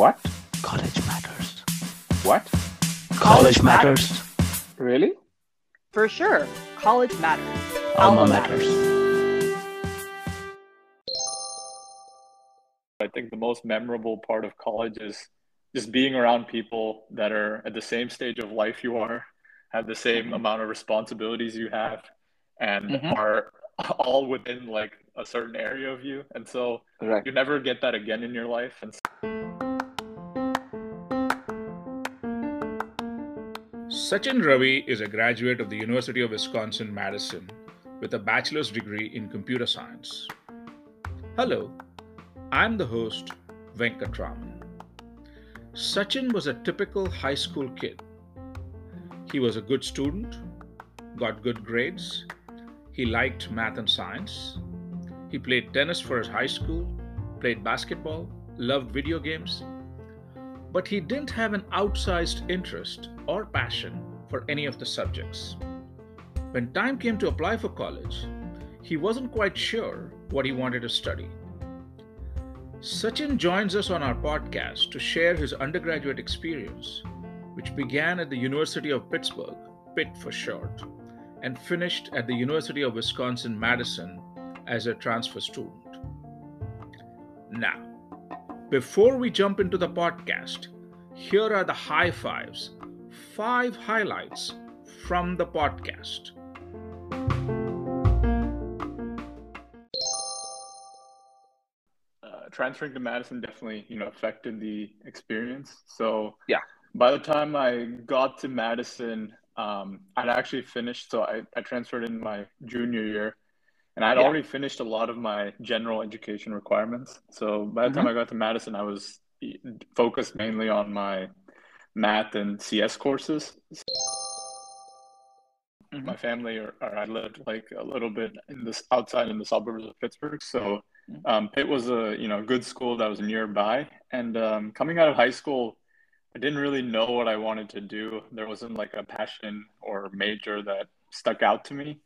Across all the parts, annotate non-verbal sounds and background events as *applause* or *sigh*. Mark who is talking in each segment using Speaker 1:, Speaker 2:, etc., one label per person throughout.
Speaker 1: What?
Speaker 2: College matters.
Speaker 1: What?
Speaker 2: College matters.
Speaker 1: Really?
Speaker 3: For sure. College matters.
Speaker 2: Alma matters.
Speaker 4: I think the most memorable part of college is just being around people that are at the same stage of life you are, have the same amount of responsibilities you have, and
Speaker 1: Mhm.
Speaker 4: are *laughs* all within like a certain area of you. And so
Speaker 1: Right.
Speaker 4: you never get that again in your life. And
Speaker 5: Sachin Ravi is a graduate of the University of Wisconsin Madison with a bachelor's degree in computer science. Hello, I'm the host, Venkatraman. Sachin was a typical high school kid. He was a good student, got good grades, he liked math and science, he played tennis for his high school, played basketball, loved video games, but he didn't have an outsized interest or passion for any of the subjects. When time came to apply for college, he wasn't quite sure what he wanted to study. Sachin joins us on our podcast to share his undergraduate experience, which began at the University of Pittsburgh, Pitt for short, and finished at the University of Wisconsin Madison as a transfer student. Now, before we jump into the podcast, here are the high fives, five highlights from the podcast.
Speaker 4: uh, transferring to Madison definitely, you know, affected the experience. So
Speaker 1: Yeah.
Speaker 4: by the time I got to Madison, um, I'd actually finished. So I, I transferred in my junior year, and I'd
Speaker 1: Yeah.
Speaker 4: already finished a lot of my general education requirements. So by the time I got to Madison, I was focused mainly on my math and CS courses.
Speaker 1: Mhm.
Speaker 4: My family, or, or I lived like a little bit in this outside in the suburbs of Pittsburgh, so um, Pitt was a you know good school that was nearby. And um, coming out of high school, I didn't really know what I wanted to do. There wasn't like a passion or major that stuck out to me.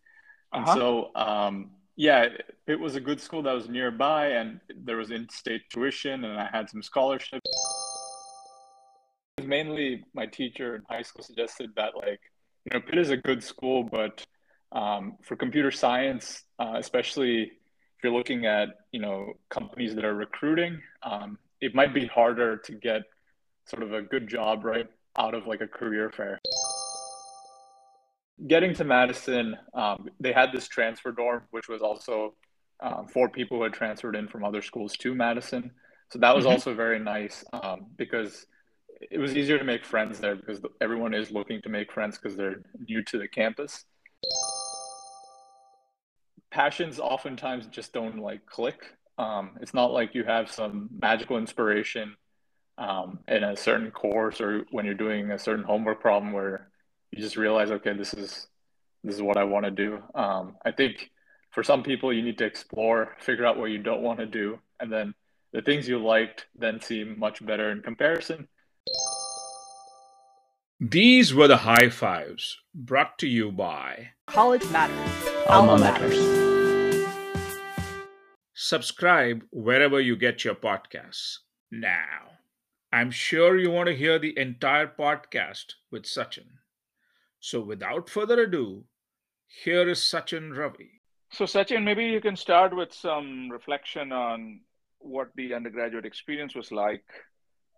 Speaker 4: And
Speaker 1: Uh-huh.
Speaker 4: so, um, yeah, it was a good school that was nearby, and there was in-state tuition, and I had some scholarships. Mainly, my teacher in high school suggested that like you know Pitt is a good school, but um, for computer science, uh, especially if you're looking at you know companies that are recruiting, um, it might be harder to get sort of a good job right out of like a career fair. Getting to Madison, um, they had this transfer dorm, which was also um, for people who had transferred in from other schools to Madison. So that was
Speaker 1: Mhm.
Speaker 4: also very nice um, because it was easier to make friends there because everyone is looking to make friends because they're new to the campus. Passions oftentimes just don't like click. Um, it's not like you have some magical inspiration um, in a certain course or when you're doing a certain homework problem where you just realize, okay, this is this is what I want to do. Um, I think for some people, you need to explore, figure out what you don't want to do, and then the things you liked then seem much better in comparison.
Speaker 5: These were the high fives brought to you by
Speaker 3: College matters.
Speaker 2: Alma matters.
Speaker 5: Subscribe wherever you get your podcasts. Now, I'm sure you want to hear the entire podcast with Sachin. So, without further ado, here is Sachin Ravi.
Speaker 1: So, Sachin, maybe you can start with some reflection on what the undergraduate experience was like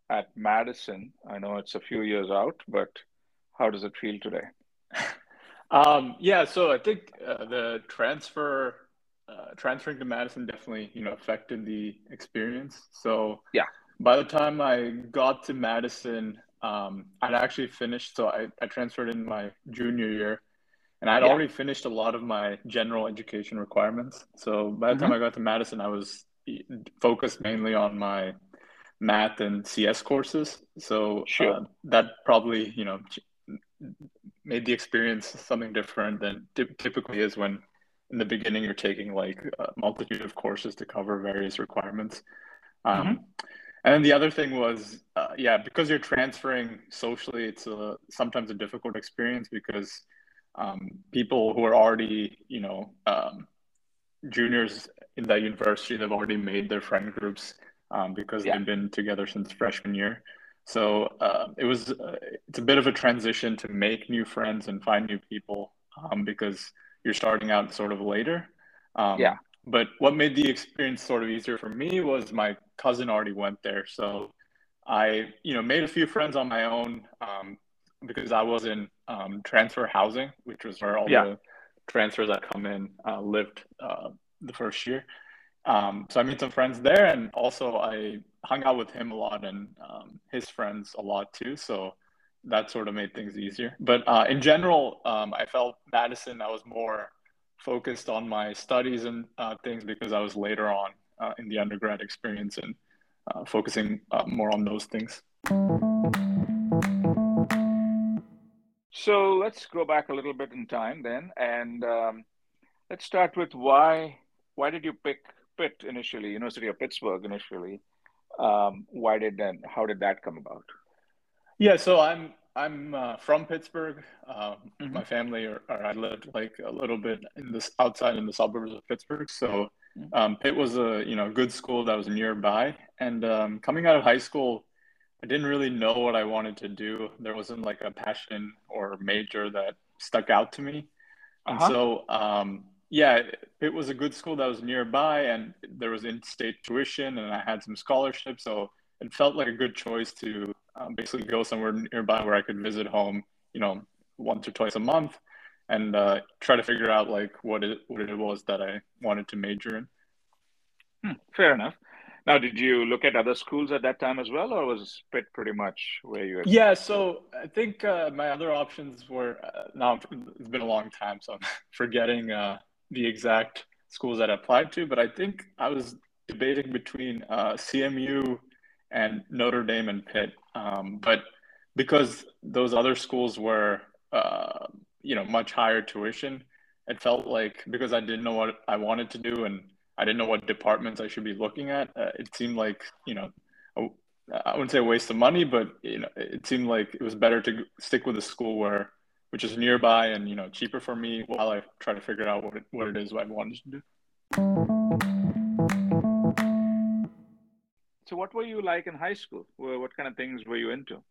Speaker 1: at Madison. I know it's a few years out, but how does it feel today? *laughs*
Speaker 4: Um, yeah, so I think uh, the transfer, uh, transferring to Madison definitely, you know, affected the experience. So
Speaker 1: Yeah.
Speaker 4: by the time I got to Madison, um, I'd actually finished. So I, I transferred in my junior year, and I'd
Speaker 1: Yeah.
Speaker 4: already finished a lot of my general education requirements. So by the time I got to Madison, I was focused mainly on my math and CS courses. So
Speaker 1: Sure.
Speaker 4: uh, that probably, you know, made the experience something different than ty- typically is when in the beginning you're taking like a multitude of courses to cover various requirements. Um, And then the other thing was, uh, yeah, because you're transferring socially, it's a, sometimes a difficult experience because um, people who are already, you know, um, juniors in that university, they've already made their friend groups. um, because
Speaker 5: Yeah.
Speaker 4: they've been together since freshman year. So uh, it was uh, it's a bit of a transition to make new friends and find new people um, because you're starting out sort of later. Um,
Speaker 5: Yeah.
Speaker 4: But what made the experience sort of easier for me was my cousin already went there, so I you know made a few friends on my own um, because I was in um, transfer housing, which was where all
Speaker 5: Yeah.
Speaker 4: the transfers that come in uh, lived uh, the first year. Um, so I made some friends there, and also I hung out with him a lot and um, his friends a lot too. So that sort of made things easier. But uh, in general, um, I felt Madison. I was more focused on my studies and uh, things because I was later on uh, in the undergrad experience and uh, focusing uh, more on those things.
Speaker 5: So let's go back a little bit in time then, and um, let's start with why why did you pick Pitt initially, University of Pittsburgh initially? Um, why did and how did that come about?
Speaker 4: Yeah, so I'm I'm uh, from Pittsburgh. Uh,
Speaker 5: Mhm.
Speaker 4: My family, or, I lived like a little bit in this outside in the suburbs of Pittsburgh. So
Speaker 5: Mhm.
Speaker 4: um, Pitt was a you know good school that was nearby. And um, coming out of high school, I didn't really know what I wanted to do. There wasn't like a passion or major that stuck out to me. And
Speaker 5: Uh-huh.
Speaker 4: so um, yeah, it was a good school that was nearby, and there was in-state tuition, and I had some scholarships. So it felt like a good choice to um, basically go somewhere nearby where I could visit home, you know, once or twice a month, and uh, try to figure out like what it what it was that I wanted to major in.
Speaker 5: Hmm, fair enough. Now, did you look at other schools at that time as well, or was Pitt pretty much where you? Had...
Speaker 4: Yeah, so I think uh, my other options were uh, now it's been a long time, so I'm *laughs* forgetting uh, the exact schools that I applied to, but I think I was debating between uh, CMU and Notre Dame and Pitt. Um, but because those other schools were, uh, you know, much higher tuition, it felt like because I didn't know what I wanted to do and I didn't know what departments I should be looking at, uh, it seemed like, you know, I wouldn't say a waste of money, but you know, it seemed like it was better to stick with a school where, which is nearby and you know, cheaper for me while I try to figure out what it, what it is I wanted to do.
Speaker 5: So, what were you like in high school? What kind of things were you into?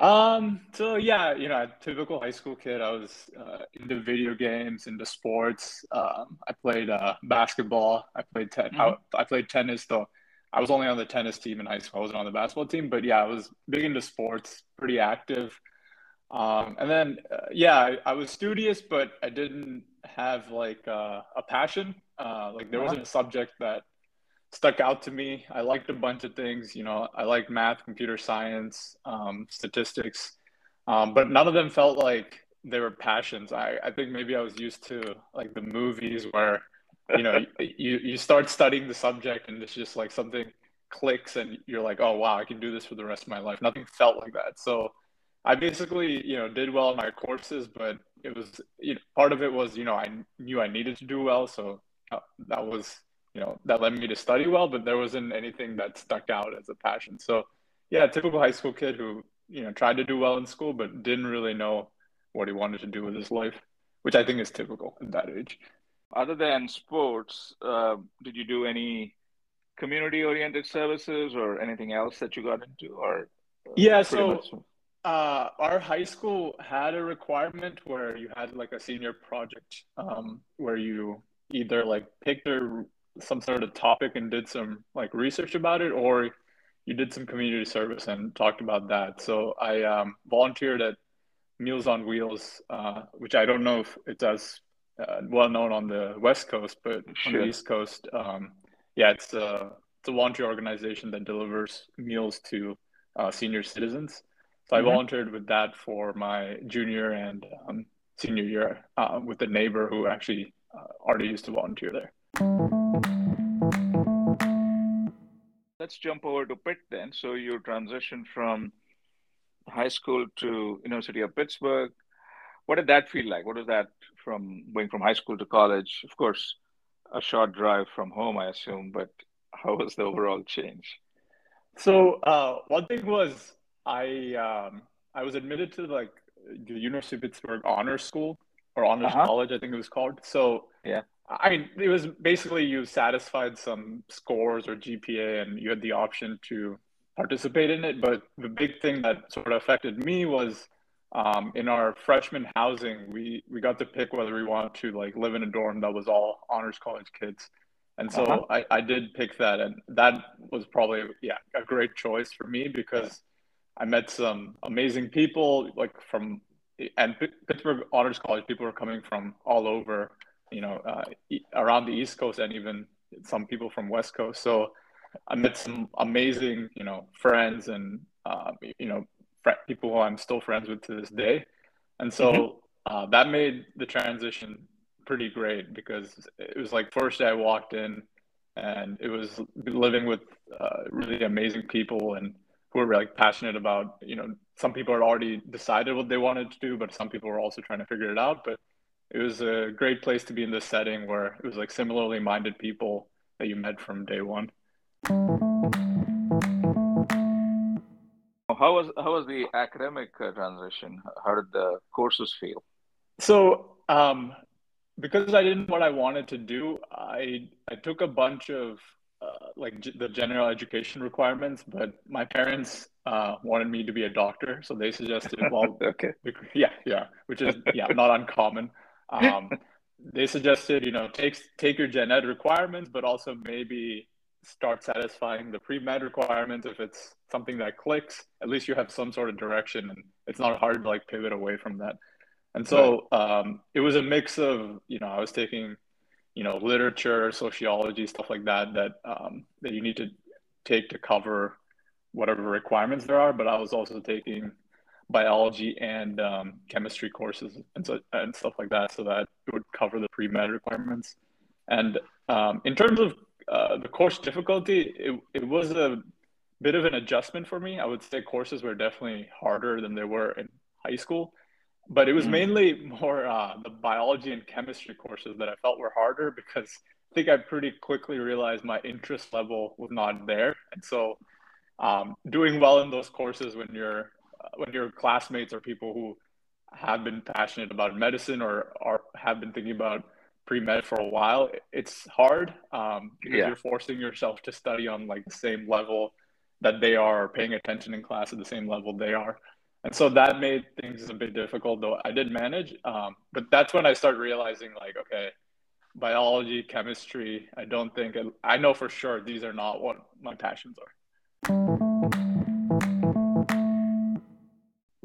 Speaker 4: Um, so yeah, you know, a typical high school kid. I was uh, into video games, into sports. Um, I played uh, basketball. I played ten. I, I played tennis though. I was only on the tennis team in high school. I wasn't on the basketball team, but yeah, I was big into sports, pretty active. Um, and then uh, yeah, I, I was studious, but I didn't have like uh, a passion. Uh, like there
Speaker 5: Uh-huh.
Speaker 4: wasn't a subject that stuck out to me. I liked a bunch of things. You know, I liked math, computer science, um, statistics, um, but none of them felt like they were passions. I, I think maybe I was used to like the movies where, you know, you, you start studying the subject and it's just like something clicks and you're like, oh, wow, I can do this for the rest of my life. Nothing felt like that. So I basically, you know, did well in my courses, but it was, you know, part of it was, you know, I knew I needed to do well. So uh, that was you know that led me to study well but there wasn't anything that stuck out as a passion. So yeah typical high school kid who you know tried to do well in school but didn't really know what he wanted to do with his life which i think is typical at that age.
Speaker 5: Other than sports, uh, did you do any community-oriented services or anything else that you got into, or uh,
Speaker 4: Yeah, so-
Speaker 5: much-
Speaker 4: uh, our high school had a requirement where you had like a senior project um, where you either like picked a, some sort of topic and did some like research about it or you did some community service and talked about that so i um, volunteered at meals on wheels uh, which i don't know if it's as uh, well known on the west coast but on the east coast um, yeah it's a, it's a volunteer organization that delivers meals to uh, senior citizens so I
Speaker 5: Mhm.
Speaker 4: volunteered with that for my junior and um, senior year uh, with a neighbor who actually uh, already used to volunteer there.
Speaker 5: Let's jump over to Pitt then. So you transitioned from high school to University of Pittsburgh. What did that feel like? What was that from going from high school to college? Of course, a short drive from home, I assume, but how was the overall change?
Speaker 4: So uh, one thing was I um, I was admitted to like the University of Pittsburgh Honors School or Honors
Speaker 5: Uh-huh.
Speaker 4: College, I think it was called. So
Speaker 5: Yeah.
Speaker 4: I mean, it was basically you satisfied some scores or GPA, and you had the option to participate in it. But the big thing that sort of affected me was um, in our freshman housing, we we got to pick whether we wanted to like live in a dorm that was all honors college kids, and so uh-huh. I, I did pick that, and that was probably yeah a great choice for me because I met some amazing people like from and Pittsburgh Honors College. People were coming from all over you know, uh, around the East Coast and even some people from West Coast. So I met some amazing, you know, friends and, uh, you know, people who I'm still friends with to this day. And so mm-hmm. uh, that made the transition pretty great because it was like first day I walked in and it was living with uh, really amazing people and who were like passionate about, you know, some people had already decided what they wanted to do, but some people were also trying to figure it out. But it was a great place to be in this setting where it was like similarly minded people that you met from day one.
Speaker 5: How was how was the academic uh, transition? How did the courses feel?
Speaker 4: So, um, because I didn't know what I wanted to do, I I took a bunch of uh, like g- the general education requirements, but my parents uh, wanted me to be a doctor, so they suggested, well, *laughs*
Speaker 5: okay,
Speaker 4: yeah, yeah, which is yeah not uncommon. Um, they suggested, you know, take take your gen ed requirements, but also maybe start satisfying the pre med requirements if it's something that clicks. At least you have some sort of direction, and it's not hard to like pivot away from that. And so um, it was a mix of, you know, I was taking, you know, literature, sociology, stuff like that that um, that you need to take to cover whatever requirements there are. But I was also taking biology and um, chemistry courses and so and stuff like that, so that it would cover the pre med requirements. And um, in terms of uh, the course difficulty, it, it was a bit of an adjustment for me. I would say courses were definitely harder than they were in high school, but it was mm. mainly more uh, the biology and chemistry courses that I felt were harder because I think I pretty quickly realized my interest level was not there, and so um, doing well in those courses when you're when your classmates are people who have been passionate about medicine or are have been thinking about pre-med for a while it's hard um, because yeah. you're forcing yourself to study on like the same level that they are or paying attention in class at the same level they are and so that made things a bit difficult though i did manage um, but that's when i started realizing like okay biology chemistry i don't think i know for sure these are not what my passions are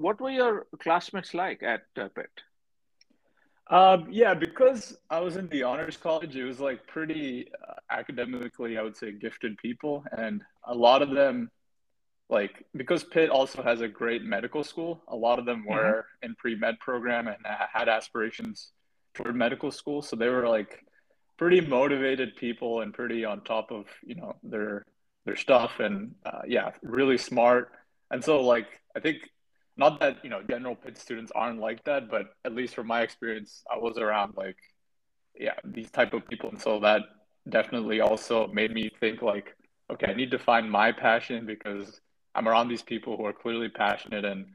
Speaker 5: what were your classmates like at uh, Pitt?
Speaker 4: Um, yeah, because I was in the honors college, it was like pretty uh, academically, I would say, gifted people, and a lot of them, like because Pitt also has a great medical school, a lot of them mm-hmm. were mm-hmm. in pre med program and had aspirations toward medical school, so they were like pretty motivated people and pretty on top of you know their their stuff, and uh, yeah, really smart. And so like I think not that you know general Pitt students aren't like that, but at least from my experience, I was around like yeah these type of people, and so that definitely also made me think like okay, I need to find my passion because I'm around these people who are clearly passionate and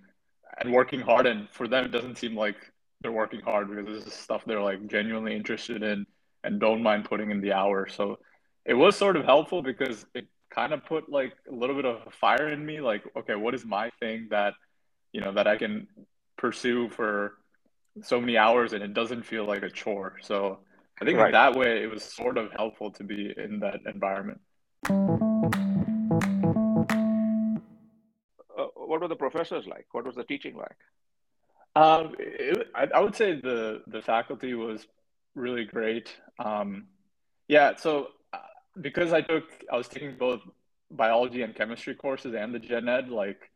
Speaker 4: and working hard, and for them it doesn't seem like they're working hard because this is stuff they're like genuinely interested in and don't mind putting in the hour. So it was sort of helpful because it kind of put like a little bit of fire in me like okay what is my thing that you know that I can pursue for so many hours and it doesn't feel like a chore. So I think right. that way it was sort of helpful to be in that environment.
Speaker 5: Uh, what were the professors like? What was the teaching like?
Speaker 4: Um, it, I, I, would say the the faculty was really great. Um, yeah, so uh, because I took I was taking both biology and chemistry courses and the gen ed, like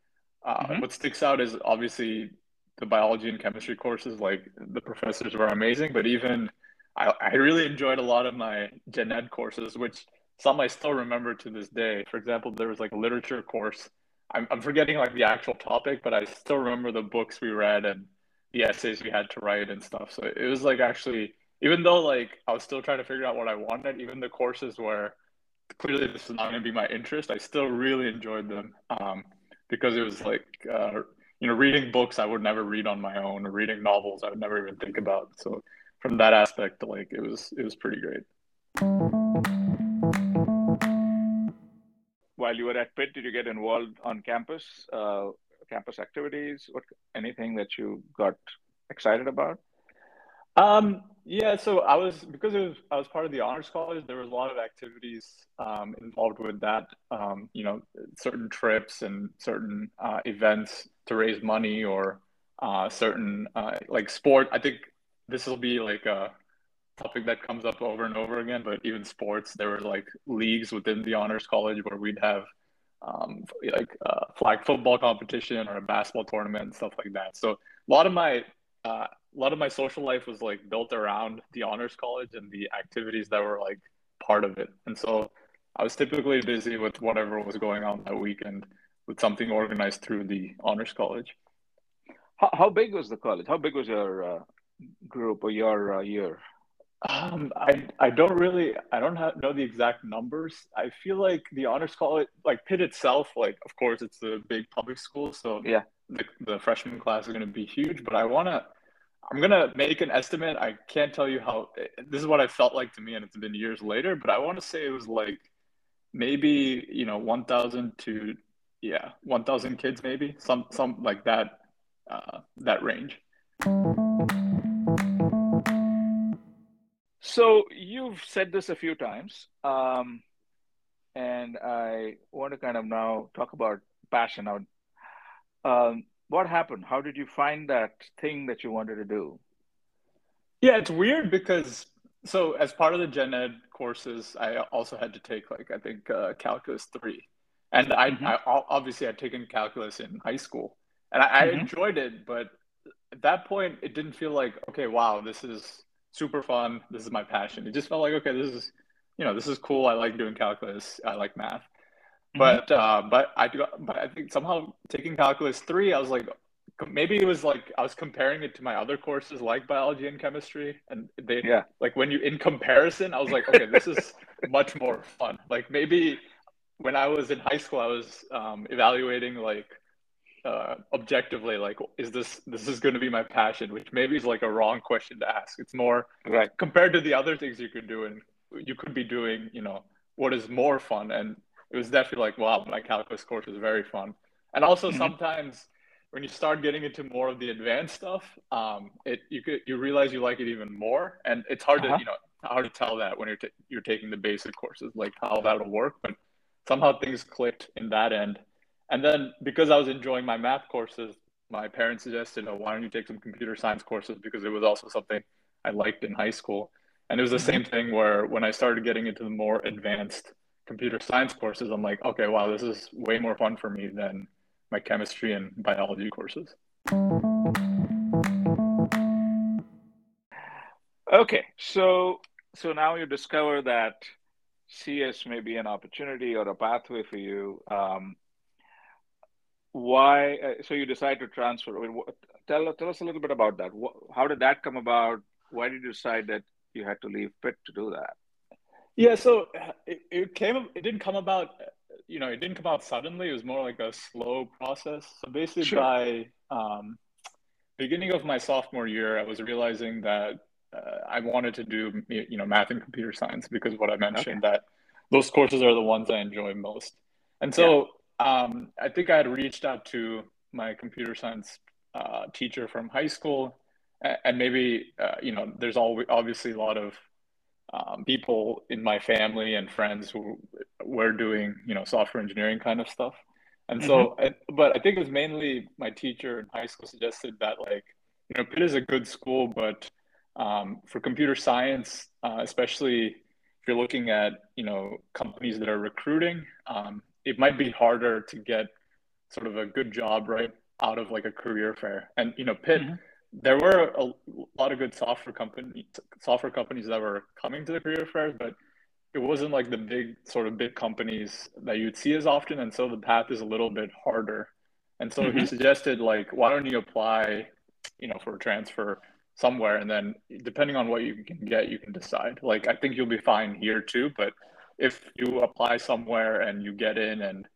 Speaker 4: uh, mm-hmm. What sticks out is obviously the biology and chemistry courses. Like the professors were amazing, but even I, I really enjoyed a lot of my gen ed courses, which some I still remember to this day. For example, there was like a literature course. I'm, I'm forgetting like the actual topic, but I still remember the books we read and the essays we had to write and stuff. So it was like actually, even though like I was still trying to figure out what I wanted, even the courses where clearly this is not going to be my interest, I still really enjoyed them. Um, because it was like uh, you know reading books I would never read on my own or reading novels I would never even think about. So from that aspect, like it was it was pretty great.
Speaker 5: While you were at Pitt, did you get involved on campus, uh, campus activities? What anything that you got excited about?
Speaker 4: Um, yeah, so I was because was I was part of the honors college. There was a lot of activities um, involved with that. Um, you know, certain trips and certain uh, events to raise money, or uh, certain uh, like sport. I think this will be like a topic that comes up over and over again. But even sports, there were like leagues within the honors college where we'd have um, like flag football competition or a basketball tournament and stuff like that. So a lot of my uh, a lot of my social life was like built around the honors college and the activities that were like part of it. And so I was typically busy with whatever was going on that weekend with something organized through the honors college.
Speaker 5: How, how big was the college? How big was your uh, group or your uh, year?
Speaker 4: Um, I I don't really I don't have, know the exact numbers. I feel like the honors college, like Pitt itself, like of course it's a big public school, so
Speaker 5: yeah,
Speaker 4: the, the freshman class is going to be huge. But I want to I'm gonna make an estimate. I can't tell you how. This is what I felt like to me, and it's been years later. But I want to say it was like maybe you know 1,000 to yeah 1,000 kids, maybe some some like that uh, that range.
Speaker 5: So you've said this a few times, um, and I want to kind of now talk about passion. Now, um, what happened? How did you find that thing that you wanted to do?
Speaker 4: Yeah, it's weird because so as part of the gen ed courses, I also had to take like I think uh, calculus three, and I, mm-hmm. I obviously had taken calculus in high school, and I, mm-hmm. I enjoyed it, but at that point, it didn't feel like okay, wow, this is super fun. This is my passion. It just felt like okay, this is you know this is cool. I like doing calculus. I like math. Mm-hmm. But uh, but I do but I think somehow taking calculus three, I was like maybe it was like I was comparing it to my other courses like biology and chemistry, and they
Speaker 5: yeah
Speaker 4: like when you in comparison, I was like okay, this is *laughs* much more fun. Like maybe when I was in high school, I was um, evaluating like uh, objectively like is this this is going to be my passion which maybe is like a wrong question to ask it's more
Speaker 5: right
Speaker 4: compared to the other things you could do and you could be doing you know what is more fun and it was definitely like, wow, my calculus course was very fun. And also mm-hmm. sometimes when you start getting into more of the advanced stuff, um, it you could you realize you like it even more, and it's hard uh-huh. to you know hard to tell that when you're t- you're taking the basic courses, like how that'll work. But somehow things clicked in that end, and then because I was enjoying my math courses, my parents suggested, "Oh, why don't you take some computer science courses?" Because it was also something I liked in high school, and it was the mm-hmm. same thing where when I started getting into the more advanced computer science courses, I'm like, okay, wow, this is way more fun for me than my chemistry and biology courses.
Speaker 5: Okay, so so now you discover that CS may be an opportunity or a pathway for you. Um, why? Uh, so you decide to transfer. I mean, tell tell us a little bit about that. How did that come about? Why did you decide that you had to leave Pitt to do that?
Speaker 4: Yeah, so it, it came. It didn't come about. You know, it didn't come out suddenly. It was more like a slow process. So basically, sure. by um, beginning of my sophomore year, I was realizing that uh, I wanted to do you know math and computer science because what I mentioned okay. that those courses are the ones I enjoy most. And so yeah. um, I think I had reached out to my computer science uh, teacher from high school, and maybe uh, you know there's all obviously a lot of um, people in my family and friends who were doing you know software engineering kind of stuff. And so mm-hmm. but i think it was mainly my teacher in high school suggested that like you know pitt is a good school but um, for computer science uh, especially if you're looking at you know companies that are recruiting um, it might be harder to get sort of a good job right out of like a career fair. And you know pitt mm-hmm there were a lot of good software companies software companies that were coming to the career fairs but it wasn't like the big sort of big companies that you'd see as often and so the path is a little bit harder and so mm-hmm. he suggested like why don't you apply you know for a transfer somewhere and then depending on what you can get you can decide like i think you'll be fine here too but if you apply somewhere and you get in and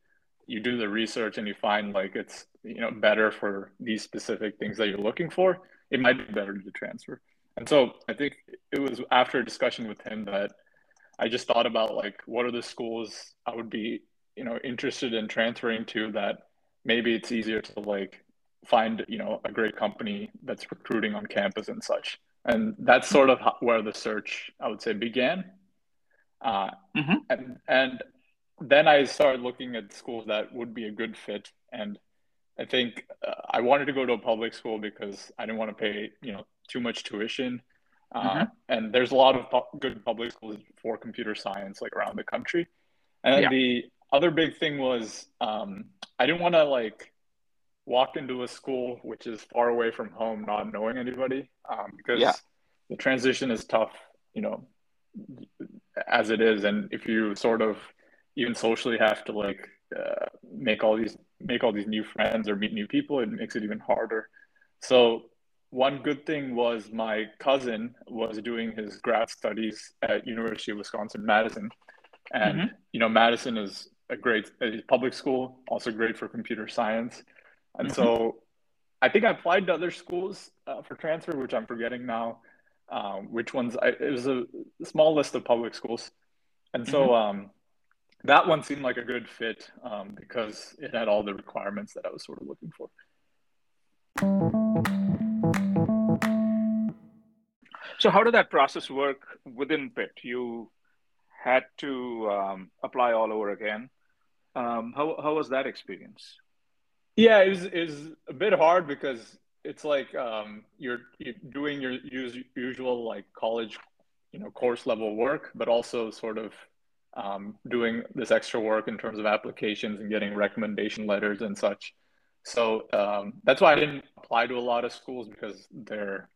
Speaker 4: you do the research and you find like it's you know better for these specific things that you're looking for it might be better to transfer. And so I think it was after a discussion with him that I just thought about like what are the schools I would be you know interested in transferring to that maybe it's easier to like find you know a great company that's recruiting on campus and such. And that's sort of where the search i would say began. Uh, mm-hmm. and and then i started looking at schools that would be a good fit and i think uh, i wanted to go to a public school because i didn't want to pay you know too much tuition uh, mm-hmm. and there's a lot of pu- good public schools for computer science like around the country and yeah. the other big thing was um, i didn't want to like walk into a school which is far away from home, not knowing anybody, um, because yeah. the transition is tough, you know, as it is. And if you sort of even socially have to like uh, make all these make all these new friends or meet new people, it makes it even harder. So one good thing was my cousin was doing his grad studies at University of Wisconsin Madison, and mm-hmm. you know Madison is a great a public school, also great for computer science. And mm-hmm. so I think I applied to other schools uh, for transfer, which I'm forgetting now. Um, which ones? I, it was a small list of public schools, and so mm-hmm. um, that one seemed like a good fit um, because it had all the requirements that I was sort of looking for.
Speaker 5: So, how did that process work within PIT? You had to um, apply all over again. Um, how how was that experience?
Speaker 4: Yeah, it was, it was a bit hard because it's like um, you're, you're doing your usual like college, you know, course level work, but also sort of um, doing this extra work in terms of applications and getting recommendation letters and such. So um, that's why I didn't apply to a lot of schools because their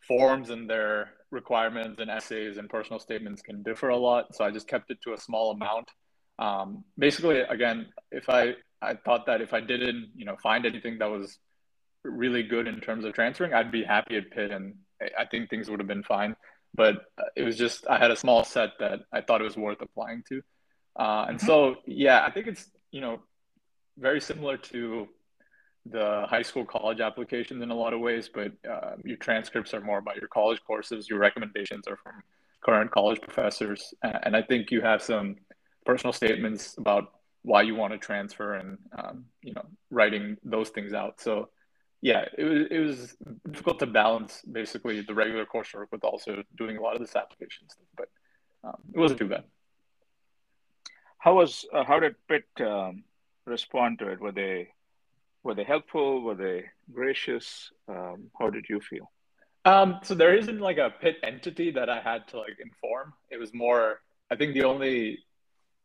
Speaker 4: forms and their requirements and essays and personal statements can differ a lot. So I just kept it to a small amount. Um, basically, again, if I I thought that if I didn't, you know, find anything that was really good in terms of transferring, I'd be happy at Pitt, and I think things would have been fine. But uh, it was just I had a small set that I thought it was worth applying to, uh, and mm-hmm. so yeah, I think it's you know very similar to the high school college applications in a lot of ways, but uh, your transcripts are more about your college courses. Your recommendations are from current college professors, and I think you have some personal statements about why you want to transfer and um, you know writing those things out so yeah it was it was difficult to balance basically the regular coursework with also doing a lot of this application stuff but um, it wasn't too bad
Speaker 5: how was uh, how did pitt um, respond to it were they were they helpful were they gracious um, how did you feel
Speaker 4: um, so there isn't like a Pitt entity that I had to like inform. It was more, I think the only,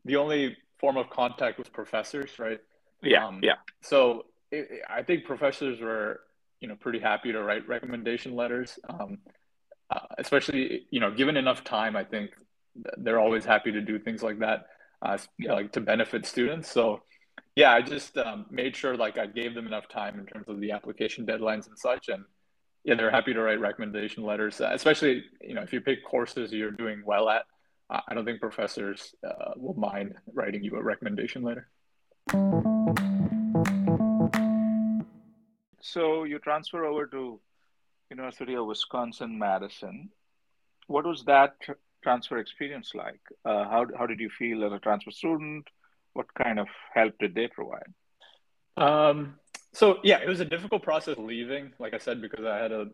Speaker 4: the only form of contact was professors, right?
Speaker 5: Yeah, um,
Speaker 4: yeah. So it, I think professors were, you know, pretty happy to write recommendation letters, um, uh, especially you know, given enough time. I think they're always happy to do things like that, uh, yeah. like to benefit students. So yeah, I just um, made sure like I gave them enough time in terms of the application deadlines and such, and yeah, they're happy to write recommendation letters, uh, especially you know if you pick courses you're doing well at. I don't think professors uh, will mind writing you a recommendation letter.
Speaker 5: So you transfer over to University of Wisconsin Madison. What was that tr- transfer experience like? Uh, how how did you feel as a transfer student? What kind of help did they provide?
Speaker 4: Um, so yeah, it was a difficult process leaving. Like I said, because I had a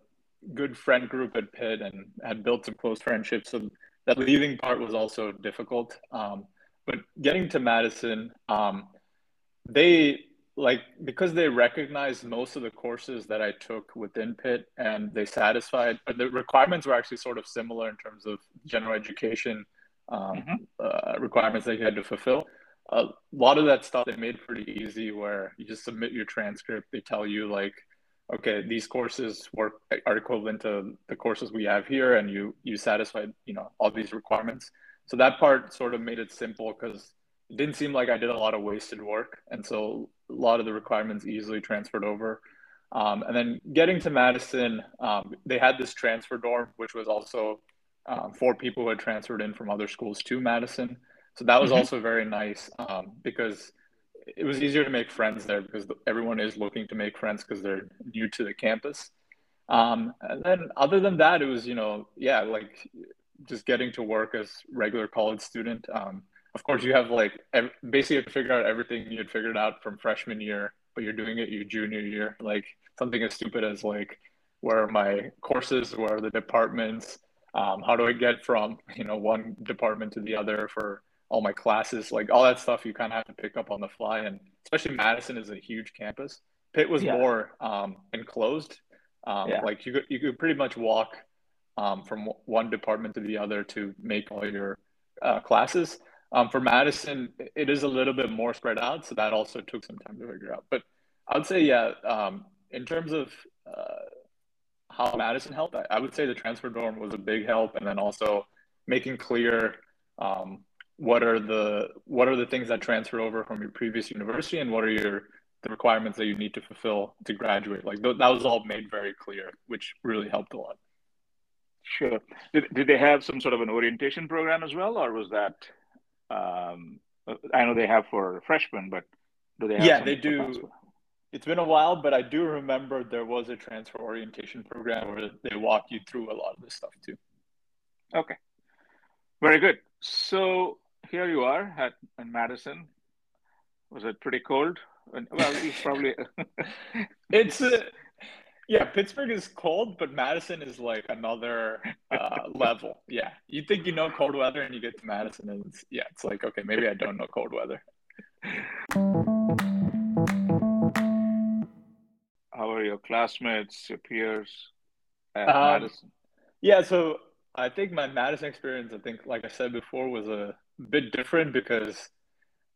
Speaker 4: good friend group at Pitt and had built some close friendships. So that leaving part was also difficult. Um, but getting to Madison, um, they like because they recognized most of the courses that I took within Pitt and they satisfied, but the requirements were actually sort of similar in terms of general education um, mm-hmm. uh, requirements that you had to fulfill. A lot of that stuff they made pretty easy where you just submit your transcript. They tell you like, okay, these courses work are equivalent to the courses we have here, and you you satisfied you know all these requirements. So that part sort of made it simple because it didn't seem like I did a lot of wasted work, and so a lot of the requirements easily transferred over. Um, and then getting to Madison, um, they had this transfer dorm, which was also um, for people who had transferred in from other schools to Madison. So that was mm-hmm. also very nice um, because it was easier to make friends there because everyone is looking to make friends because they're new to the campus. Um, and then other than that, it was, you know, yeah, like just getting to work as regular college student. Um, of course, you have like ev- basically have to figure out everything you had figured out from freshman year, but you're doing it your junior year. Like something as stupid as like, where are my courses? Where are the departments? Um, how do I get from you know one department to the other for all my classes? Like all that stuff, you kind of have to pick up on the fly. And especially Madison is a huge campus. Pitt was
Speaker 5: Yeah.
Speaker 4: more um, enclosed. Um,
Speaker 5: Yeah.
Speaker 4: Like you could you could pretty much walk um, from one department to the other to make all your uh, classes. Um, for Madison, it is a little bit more spread out, so that also took some time to figure out. But I would say, yeah, um, in terms of uh, how Madison helped, I, I would say the transfer dorm was a big help, and then also making clear um, what are the what are the things that transfer over from your previous university, and what are your the requirements that you need to fulfill to graduate. Like th- that was all made very clear, which really helped a lot.
Speaker 5: Sure. Did, did they have some sort of an orientation program as well, or was that? Um, I know they have for freshmen, but do they? Have
Speaker 4: Yeah, they do. It's been a while, but I do remember there was a transfer orientation program where they walk you through a lot of this stuff too.
Speaker 5: Okay, very good. So here you are at in Madison. Was it pretty cold? Well, it's probably. *laughs* *laughs*
Speaker 4: It's uh, yeah, Pittsburgh is cold, but Madison is like another uh, level. Yeah, you think you know cold weather, and you get to Madison, and it's, yeah, it's like okay, maybe I don't know cold weather.
Speaker 5: How are your classmates, your peers at
Speaker 4: Um,
Speaker 5: Madison?
Speaker 4: Yeah, so I think my Madison experience, I think, like I said before, was a bit different because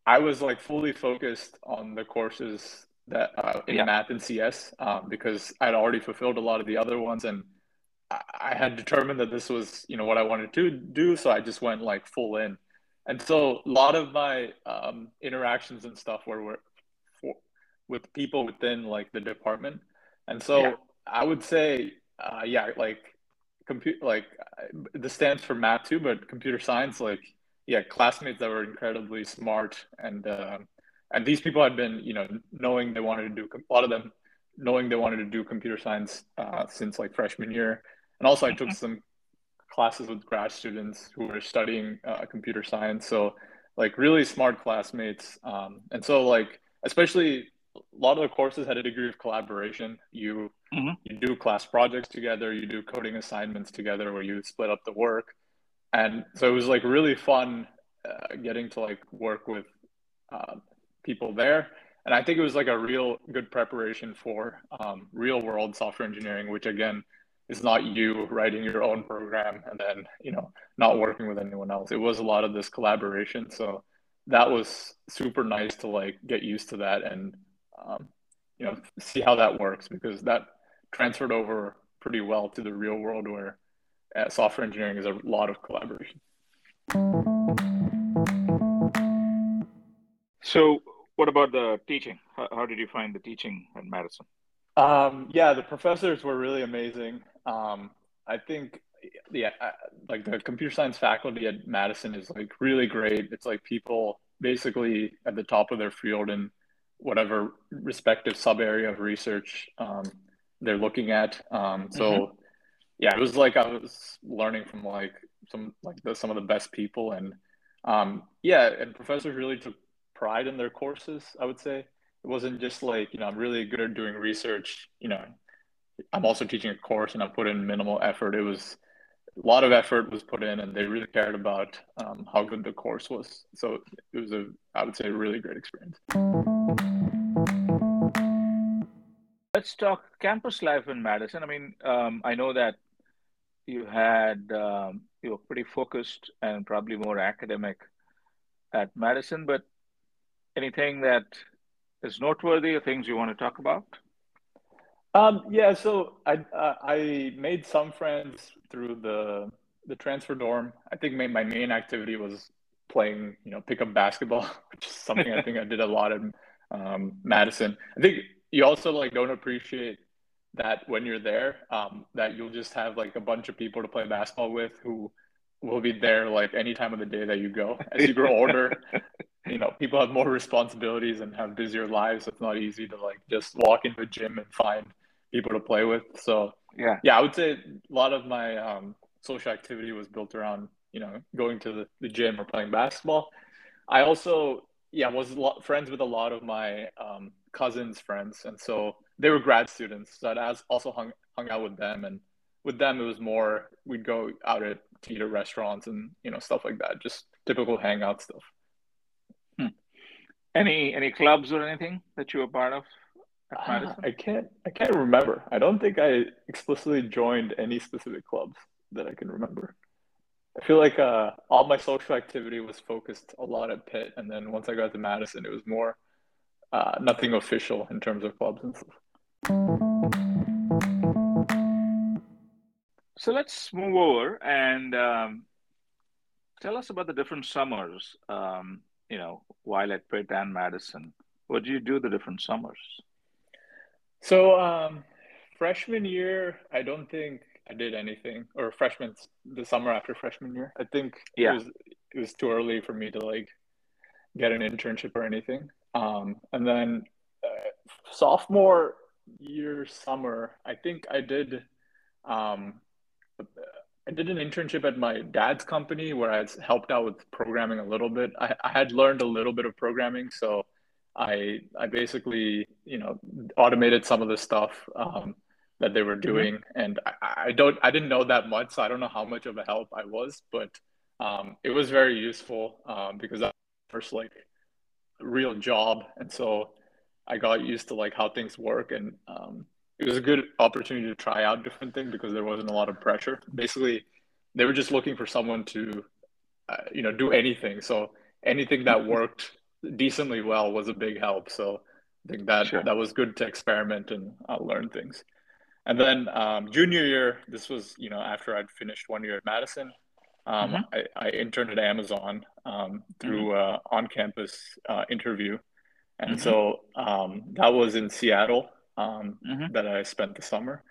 Speaker 4: I was like fully focused on the courses that uh, in
Speaker 5: Yeah.
Speaker 4: math and CS um, because I'd already fulfilled a lot of the other ones, and I, I had determined that this was, you know, what I wanted to do. So I just went like full in, and so a lot of my um, interactions and stuff were, were for, with people within like the department, and so
Speaker 5: Yeah.
Speaker 4: I would say, uh, yeah, like compute like uh, this stands for math too, but computer science, like yeah, classmates that were incredibly smart and um and these people had been you know knowing they wanted to do a lot of them knowing they wanted to do computer science uh, since like freshman year, and also I took some classes with grad students who were studying uh, computer science, so like really smart classmates, um, and so like especially a lot of the courses had a degree of collaboration. You
Speaker 5: Mhm.
Speaker 4: you do class projects together, you do coding assignments together where you split up the work. And so it was like really fun uh, getting to like work with uh, people there. And I think it was like a real good preparation for um, real world software engineering, which again is not you writing your own program and then, you know, not working with anyone else. It was a lot of this collaboration. So that was super nice to like get used to that and, um, you know, see how that works because that transferred over pretty well to the real world where uh, software engineering is a lot of collaboration.
Speaker 5: So, what about the teaching? How, how did you find the teaching at Madison?
Speaker 4: Um, yeah, the professors were really amazing. Um, I think, yeah, like the computer science faculty at Madison is like really great. It's like people basically at the top of their field in whatever respective sub area of research um, they're looking at. Um, so, yeah, it was like I was learning from like some like the, some of the best people, and um, yeah, and professors really took pride in their courses. I would say it wasn't just like you know I'm really good at doing research. You know, I'm also teaching a course and I put in minimal effort. It was a lot of effort was put in, and they really cared about um, how good the course was. So it was a I would say a really great experience.
Speaker 5: Let's talk campus life in Madison. I mean, um, I know that you had um, you were pretty focused and probably more academic at Madison, but anything that is noteworthy or things you want to talk about?
Speaker 4: Um, yeah, so I uh, I made some friends through the the transfer dorm. I think my, my main activity was playing, you know, pickup basketball, *laughs* which is something I think I did a lot in um, Madison. I think you also like don't appreciate that when you're there, um, that you'll just have like a bunch of people to play basketball with who will be there like any time of the day that you go. As you grow older, *laughs* you know, people have more responsibilities and have busier lives. So it's not easy to like just walk into a gym and find people to play with. So
Speaker 5: Yeah.
Speaker 4: Yeah, I would say a lot of my um, social activity was built around, you know, going to the, the gym or playing basketball. I also, yeah, was a lot, friends with a lot of my um, cousins' friends, and so they were grad students. So I also hung hung out with them, and with them it was more we'd go out at to eat at restaurants and you know stuff like that, just typical hangout stuff.
Speaker 5: Any any clubs or anything that you were part of?
Speaker 4: Uh, I can't I can't remember. I don't think I explicitly joined any specific clubs that I can remember. I feel like uh, all my social activity was focused a lot at Pitt, and then once I got to Madison, it was more uh, nothing official in terms of clubs and stuff.
Speaker 5: So let's move over and um, tell us about the different summers. Um, you know, while at Pitt and Madison, what do you do the different summers?
Speaker 4: So um, freshman year, I don't think I did anything, or freshman the summer after freshman year. I think yeah. it was it was too early for me to like get an internship or anything. Um, and then uh, sophomore year summer, I think I did. Um, I did an internship at my dad's company where I helped out with programming a little bit. I, I had learned a little bit of programming, so I I basically you know automated some of the stuff um, that they were mm-hmm. doing, mm-hmm. and I, I, don't I didn't know that much, so I don't know how much of a help I was, but um, it was very useful um, because that first like real job, and so I got used to like how things work, and um, it was a good opportunity to try out different things because there wasn't a lot of pressure. Basically, they were just looking for someone to uh, you know do anything, so anything that worked decently well was a big help. So I think that sure. that was good to experiment and uh, learn things. And then um, junior year, this was you know after I'd finished one year at Madison, um, mm-hmm. I, I, interned at Amazon um, through mm-hmm. uh, on-campus uh, interview, and mm-hmm. so um, that was in Seattle um, mm-hmm. that I spent the summer,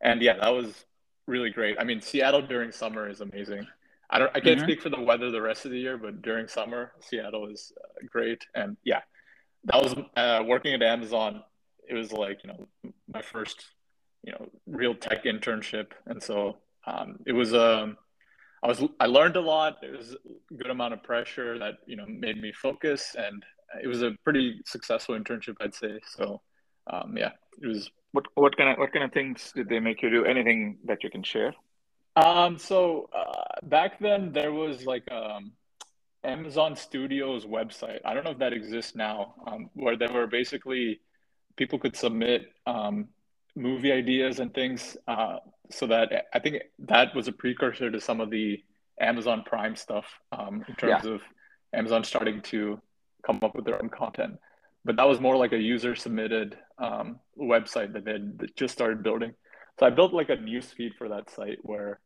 Speaker 4: and yeah, that was really great. I mean, Seattle during summer is amazing. I don't. I can't mm-hmm. speak for the weather the rest of the year, but during summer, Seattle is uh, great. And yeah, that was uh, working at Amazon. It was like you know my first you know real tech internship, and so um, it was um, I was I learned a lot. It was a good amount of pressure that you know made me focus, and it was a pretty successful internship, I'd say. So um, yeah, it was.
Speaker 5: What what kind of what kind of things did they make you do? Anything that you can share?
Speaker 4: Um, so uh, back then there was like um, Amazon Studios website. I don't know if that exists now, um, where there were basically people could submit um, movie ideas and things. Uh, so that I think that was a precursor to some of the Amazon Prime stuff um, in terms yeah. of Amazon starting to come up with their own content. But that was more like a user submitted um, website that they had just started building. So I built like a news feed for that site where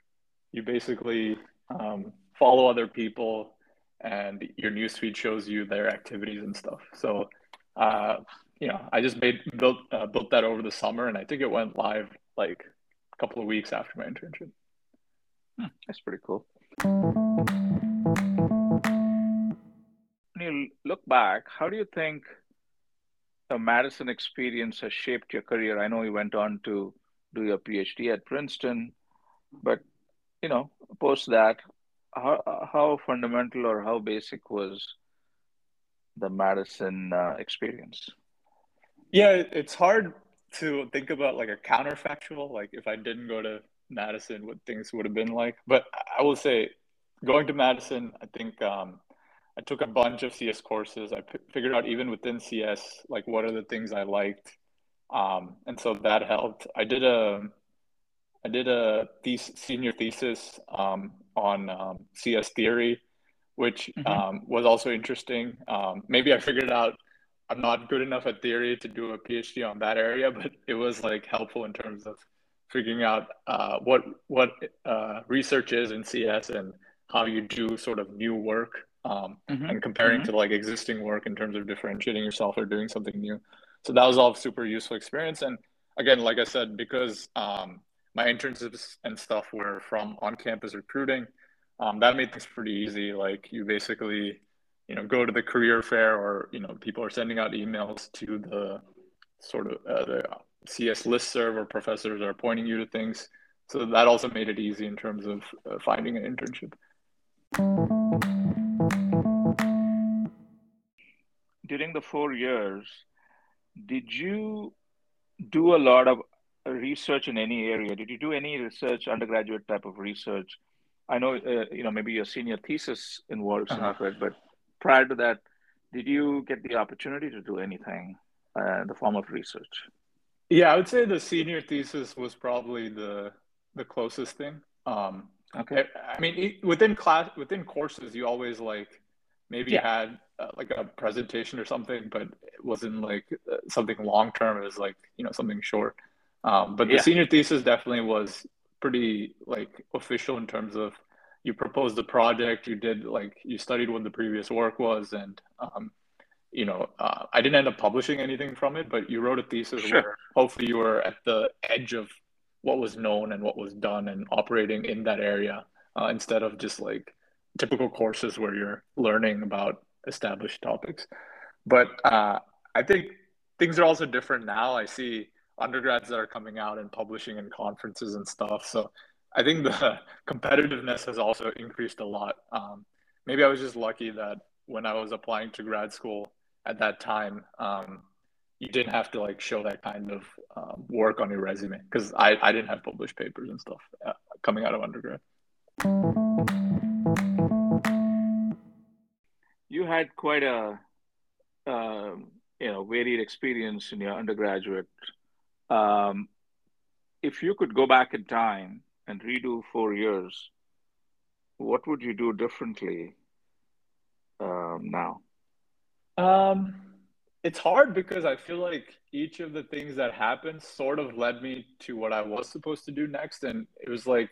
Speaker 4: you basically um, follow other people and your newsfeed shows you their activities and stuff. So, uh, you know, I just made built uh, built that over the summer, and I think it went live like a couple of weeks after my internship.
Speaker 5: Hmm, that's pretty cool. When you look back, how do you think the Madison experience has shaped your career? I know you went on to do your PhD at Princeton, but you know, post that, how how fundamental or how basic was the Madison uh, experience?
Speaker 4: Yeah, it's hard to think about like a counterfactual, like if I didn't go to Madison, what things would have been like. But I will say, going to Madison, I think um, I took a bunch of CS courses. I p- figured out even within CS, like what are the things I liked, um, and so that helped. I did a I did a thesis, senior thesis um, on um, CS theory, which mm-hmm. um, was also interesting. Um, maybe I figured out I'm not good enough at theory to do a PhD on that area, but it was like helpful in terms of figuring out uh, what what uh, research is in CS and how you do sort of new work um, mm-hmm. and comparing mm-hmm. to like existing work in terms of differentiating yourself or doing something new. So that was all super useful experience. And again, like I said, because um, my internships and stuff were from on-campus recruiting. Um, that made things pretty easy. Like you basically, you know, go to the career fair, or you know, people are sending out emails to the sort of uh, the CS listserv or professors are pointing you to things. So that also made it easy in terms of uh, finding an internship.
Speaker 5: During the four years, did you do a lot of research in any area? Did you do any research, undergraduate type of research? I know, uh, you know, maybe your senior thesis involves some of it, but prior to that, did you get the opportunity to do anything uh, in the form of research?
Speaker 4: Yeah, I would say the senior thesis was probably the the closest thing. Um,
Speaker 5: Okay.
Speaker 4: I I mean, e- within class, within courses, you always like maybe
Speaker 5: Yeah.
Speaker 4: had uh, like a presentation or something, but it wasn't like uh, something long term. It was like, you know, something short. Um, but the
Speaker 5: Yeah.
Speaker 4: senior thesis definitely was pretty like official in terms of you proposed a project, you did like you studied what the previous work was, and um, you know, uh, I didn't end up publishing anything from it, but you wrote a thesis
Speaker 5: Sure.
Speaker 4: where hopefully you were at the edge of what was known and what was done and operating in that area uh, instead of just like typical courses where you're learning about established topics. But uh, I think things are also different now. I see undergrads that are coming out and publishing in conferences and stuff. So I think the *laughs* competitiveness has also increased a lot. Um, maybe I was just lucky that when I was applying to grad school at that time, um, you didn't have to like show that kind of um, work on your resume because I, I didn't have published papers and stuff uh, coming out of undergrad.
Speaker 5: Had quite a um, you know varied experience in your undergraduate. Um, if you could go back in time and redo four years, what would you do differently um, now?
Speaker 4: Um, it's hard because I feel like each of the things that happened sort of led me to what I was supposed to do next, and it was like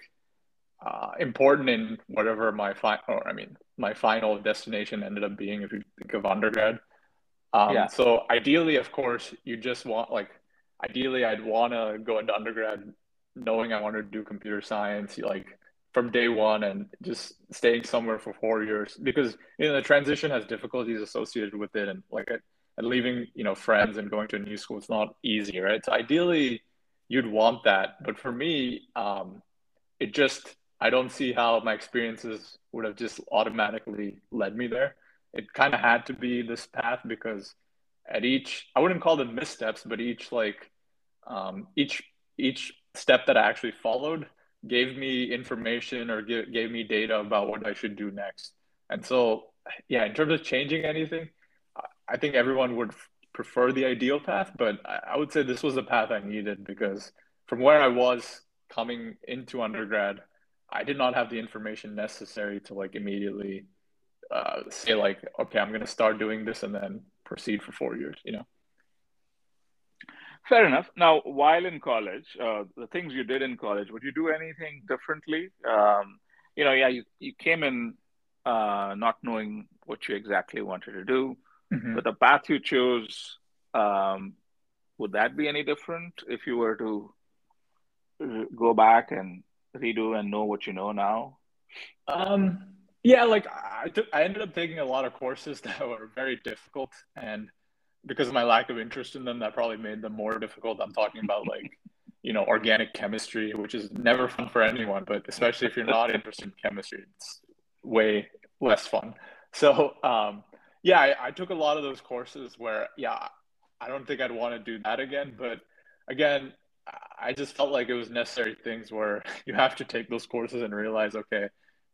Speaker 4: uh, important in whatever my final, or I mean, my final destination ended up being. If you think of undergrad, um,
Speaker 5: Yeah.
Speaker 4: so ideally, of course, you just want like, ideally, I'd want to go into undergrad knowing I wanted to do computer science, like from day one, and just staying somewhere for four years because you know the transition has difficulties associated with it, and like and leaving you know friends and going to a new school it's not easy right so ideally you'd want that but for me um, it just i don't see how my experiences would have just automatically led me there. It kind of had to be this path because at each i wouldn't call them missteps but each like um, each each step that i actually followed gave me information or give, gave me data about what i should do next. And so yeah in terms of changing anything I think everyone would prefer the ideal path, but I would say this was the path I needed because from where I was coming into undergrad, I did not have the information necessary to like immediately uh, say like, okay, I'm going to start doing this and then proceed for four years. You know.
Speaker 5: Fair enough. Now, while in college, uh, the things you did in college, would you do anything differently? Um, you know, yeah, you, you came in uh, not knowing what you exactly wanted to do.
Speaker 4: Mm-hmm.
Speaker 5: But the path you chose, um, would that be any different if you were to go back and redo and know what you know now?
Speaker 4: Um, yeah, like I took, I ended up taking a lot of courses *laughs* that were very difficult, and because of my lack of interest in them, that probably made them more difficult. I'm talking about *laughs* like, you know, organic chemistry, which is never fun for anyone, but especially if you're not interested in chemistry, it's way less fun. *laughs* So, um, yeah, I, I, took a lot of those courses where, yeah, I don't think I'd want to do that again. But again, I just felt like it was necessary things where *laughs* you have to take those courses and realize, okay,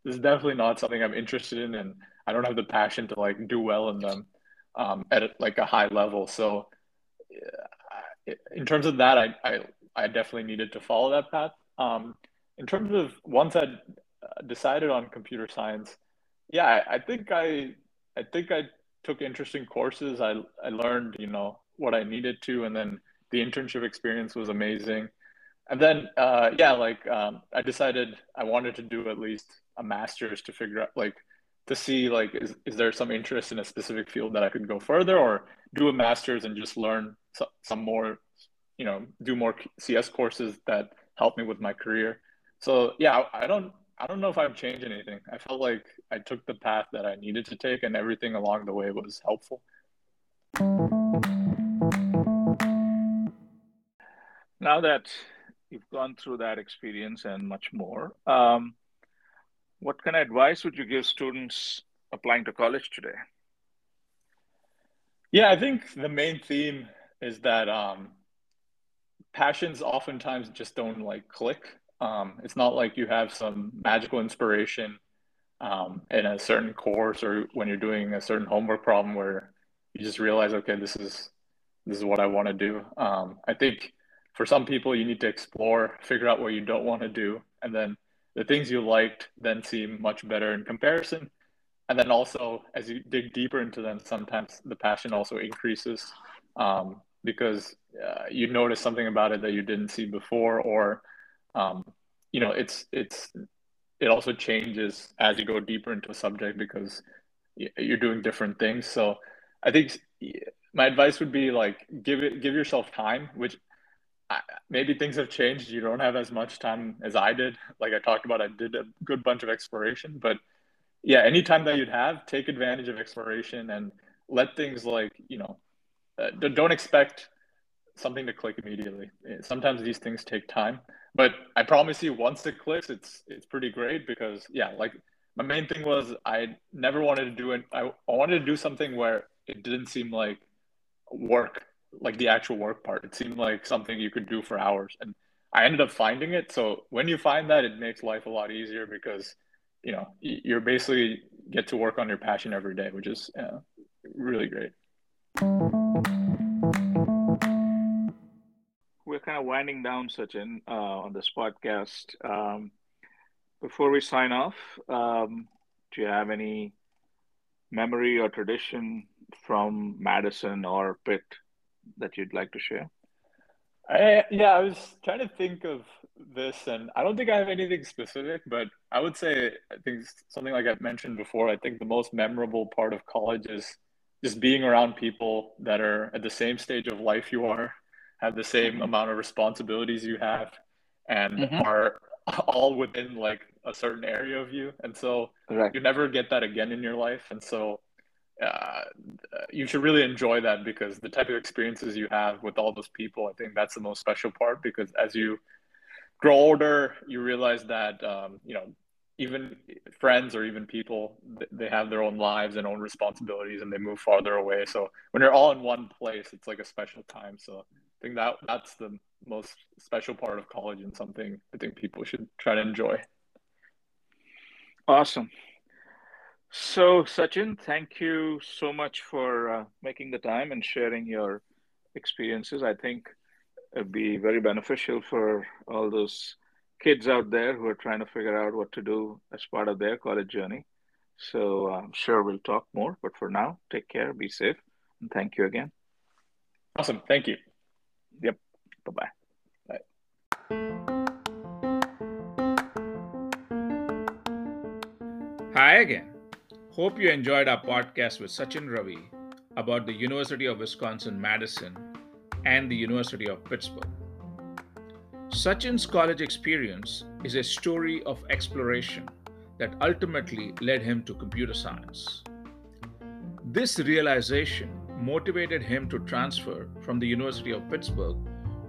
Speaker 4: this is definitely not something I'm interested in, and I don't have the passion to like do well in them um, at like a high level. So, in terms of that, I I, I definitely needed to follow that path. Um, in terms of once I decided on computer science, yeah, I, I think I I think I took interesting courses. I I learned, you know, what I needed to, and then the internship experience was amazing. And then, uh, yeah, like um, I decided I wanted to do at least a master's to figure out, like, to see, like, is is there some interest in a specific field that I could go further, or do a master's and just learn so, some more, you know, do more CS courses that help me with my career. So yeah, I, I don't I don't know if I've changed anything. I felt like I took the path that I needed to take, and everything along the way was helpful.
Speaker 5: Now that you've gone through that experience and much more, um, what kind of advice would you give students applying to college today?
Speaker 4: Yeah, I think the main theme is that um, passions oftentimes just don't like click. Um, it's not like you have some magical inspiration um, in a certain course or when you're doing a certain homework problem where you just realize, okay, this is this is what I want to do. Um, I think for some people, you need to explore, figure out what you don't want to do, and then the things you liked then seem much better in comparison. And then also as you dig deeper into them sometimes the passion also increases um, because uh, you notice something about it that you didn't see before or um, you know it's it's it also changes as you go deeper into a subject because you're doing different things. So i think my advice would be like give it give yourself time which maybe things have changed you don't have as much time as i did like i talked about i did a good bunch of exploration but yeah, anytime that you'd have, take advantage of exploration and let things like, you know, uh, don't expect something to click immediately. Eh, sometimes these things take time, but I promise you, once it clicks, it's it's pretty great because yeah, like my main thing was I never wanted to do it. I, I wanted to do something where it didn't seem like work, like the actual work part. It seemed like something you could do for hours, and I ended up finding it. So when you find that, it makes life a lot easier because you know you're basically get to work on your passion every day which is uh, really great
Speaker 5: we're kind of winding down Sachin uh, on this podcast um, before we sign off um, do you have any memory or tradition from madison or pitt that you'd like to share
Speaker 4: I, yeah, I was trying to think of this, and I don't think I have anything specific, but I would say I think something like I've mentioned before. I think the most memorable part of college is just being around people that are at the same stage of life you are, have the same mm-hmm. amount of responsibilities you have, and mm-hmm. are all within like a certain area of you, and so you never get that again in your life, and so uh, you should really enjoy that because the type of experiences you have with all those people, I think that's the most special part. Because as you grow older, you realize that um, you know even friends or even people they have their own lives and own responsibilities and they move farther away. So when you're all in one place it's like a special time. So i think that that's the most special part of college and something i think people should try to enjoy.
Speaker 5: Awesome so, Sachin, thank you so much for uh, making the time and sharing your experiences. I think it'd be very beneficial for all those kids out there who are trying to figure out what to do as part of their college journey. So, I'm sure we'll talk more. But for now, take care, be safe, and thank you again.
Speaker 4: Awesome. Thank you.
Speaker 5: Yep. Bye-bye. Bye.
Speaker 6: Hi again. Hope you enjoyed our podcast with Sachin Ravi about the University of Wisconsin Madison and the University of Pittsburgh. Sachin's college experience is a story of exploration that ultimately led him to computer science. This realization motivated him to transfer from the University of Pittsburgh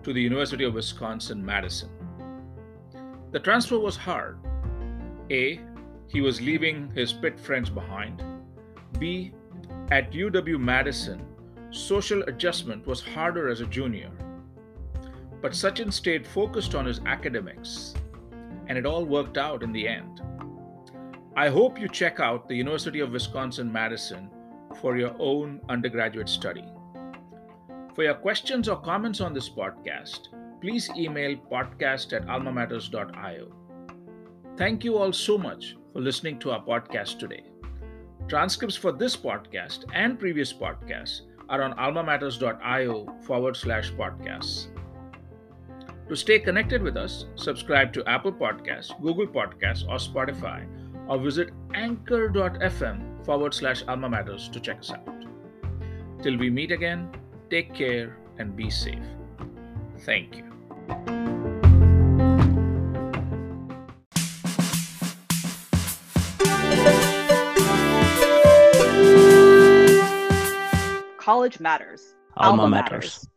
Speaker 6: to the University of Wisconsin Madison. The transfer was hard. A, he was leaving his Pitt friends behind. B. At UW Madison, social adjustment was harder as a junior. But Sachin stayed focused on his academics, and it all worked out in the end. I hope you check out the University of Wisconsin Madison for your own undergraduate study. For your questions or comments on this podcast, please email podcast at almamatters.io. Thank you all so much for listening to our podcast today. Transcripts for this podcast and previous podcasts are on almamatters.io forward slash podcasts. To stay connected with us, subscribe to Apple Podcasts, Google Podcasts, or Spotify, or visit anchor.fm forward slash alma matters to check us out. Till we meet again, take care and be safe. Thank you.
Speaker 3: College matters.
Speaker 2: Alma, Alma matters. matters.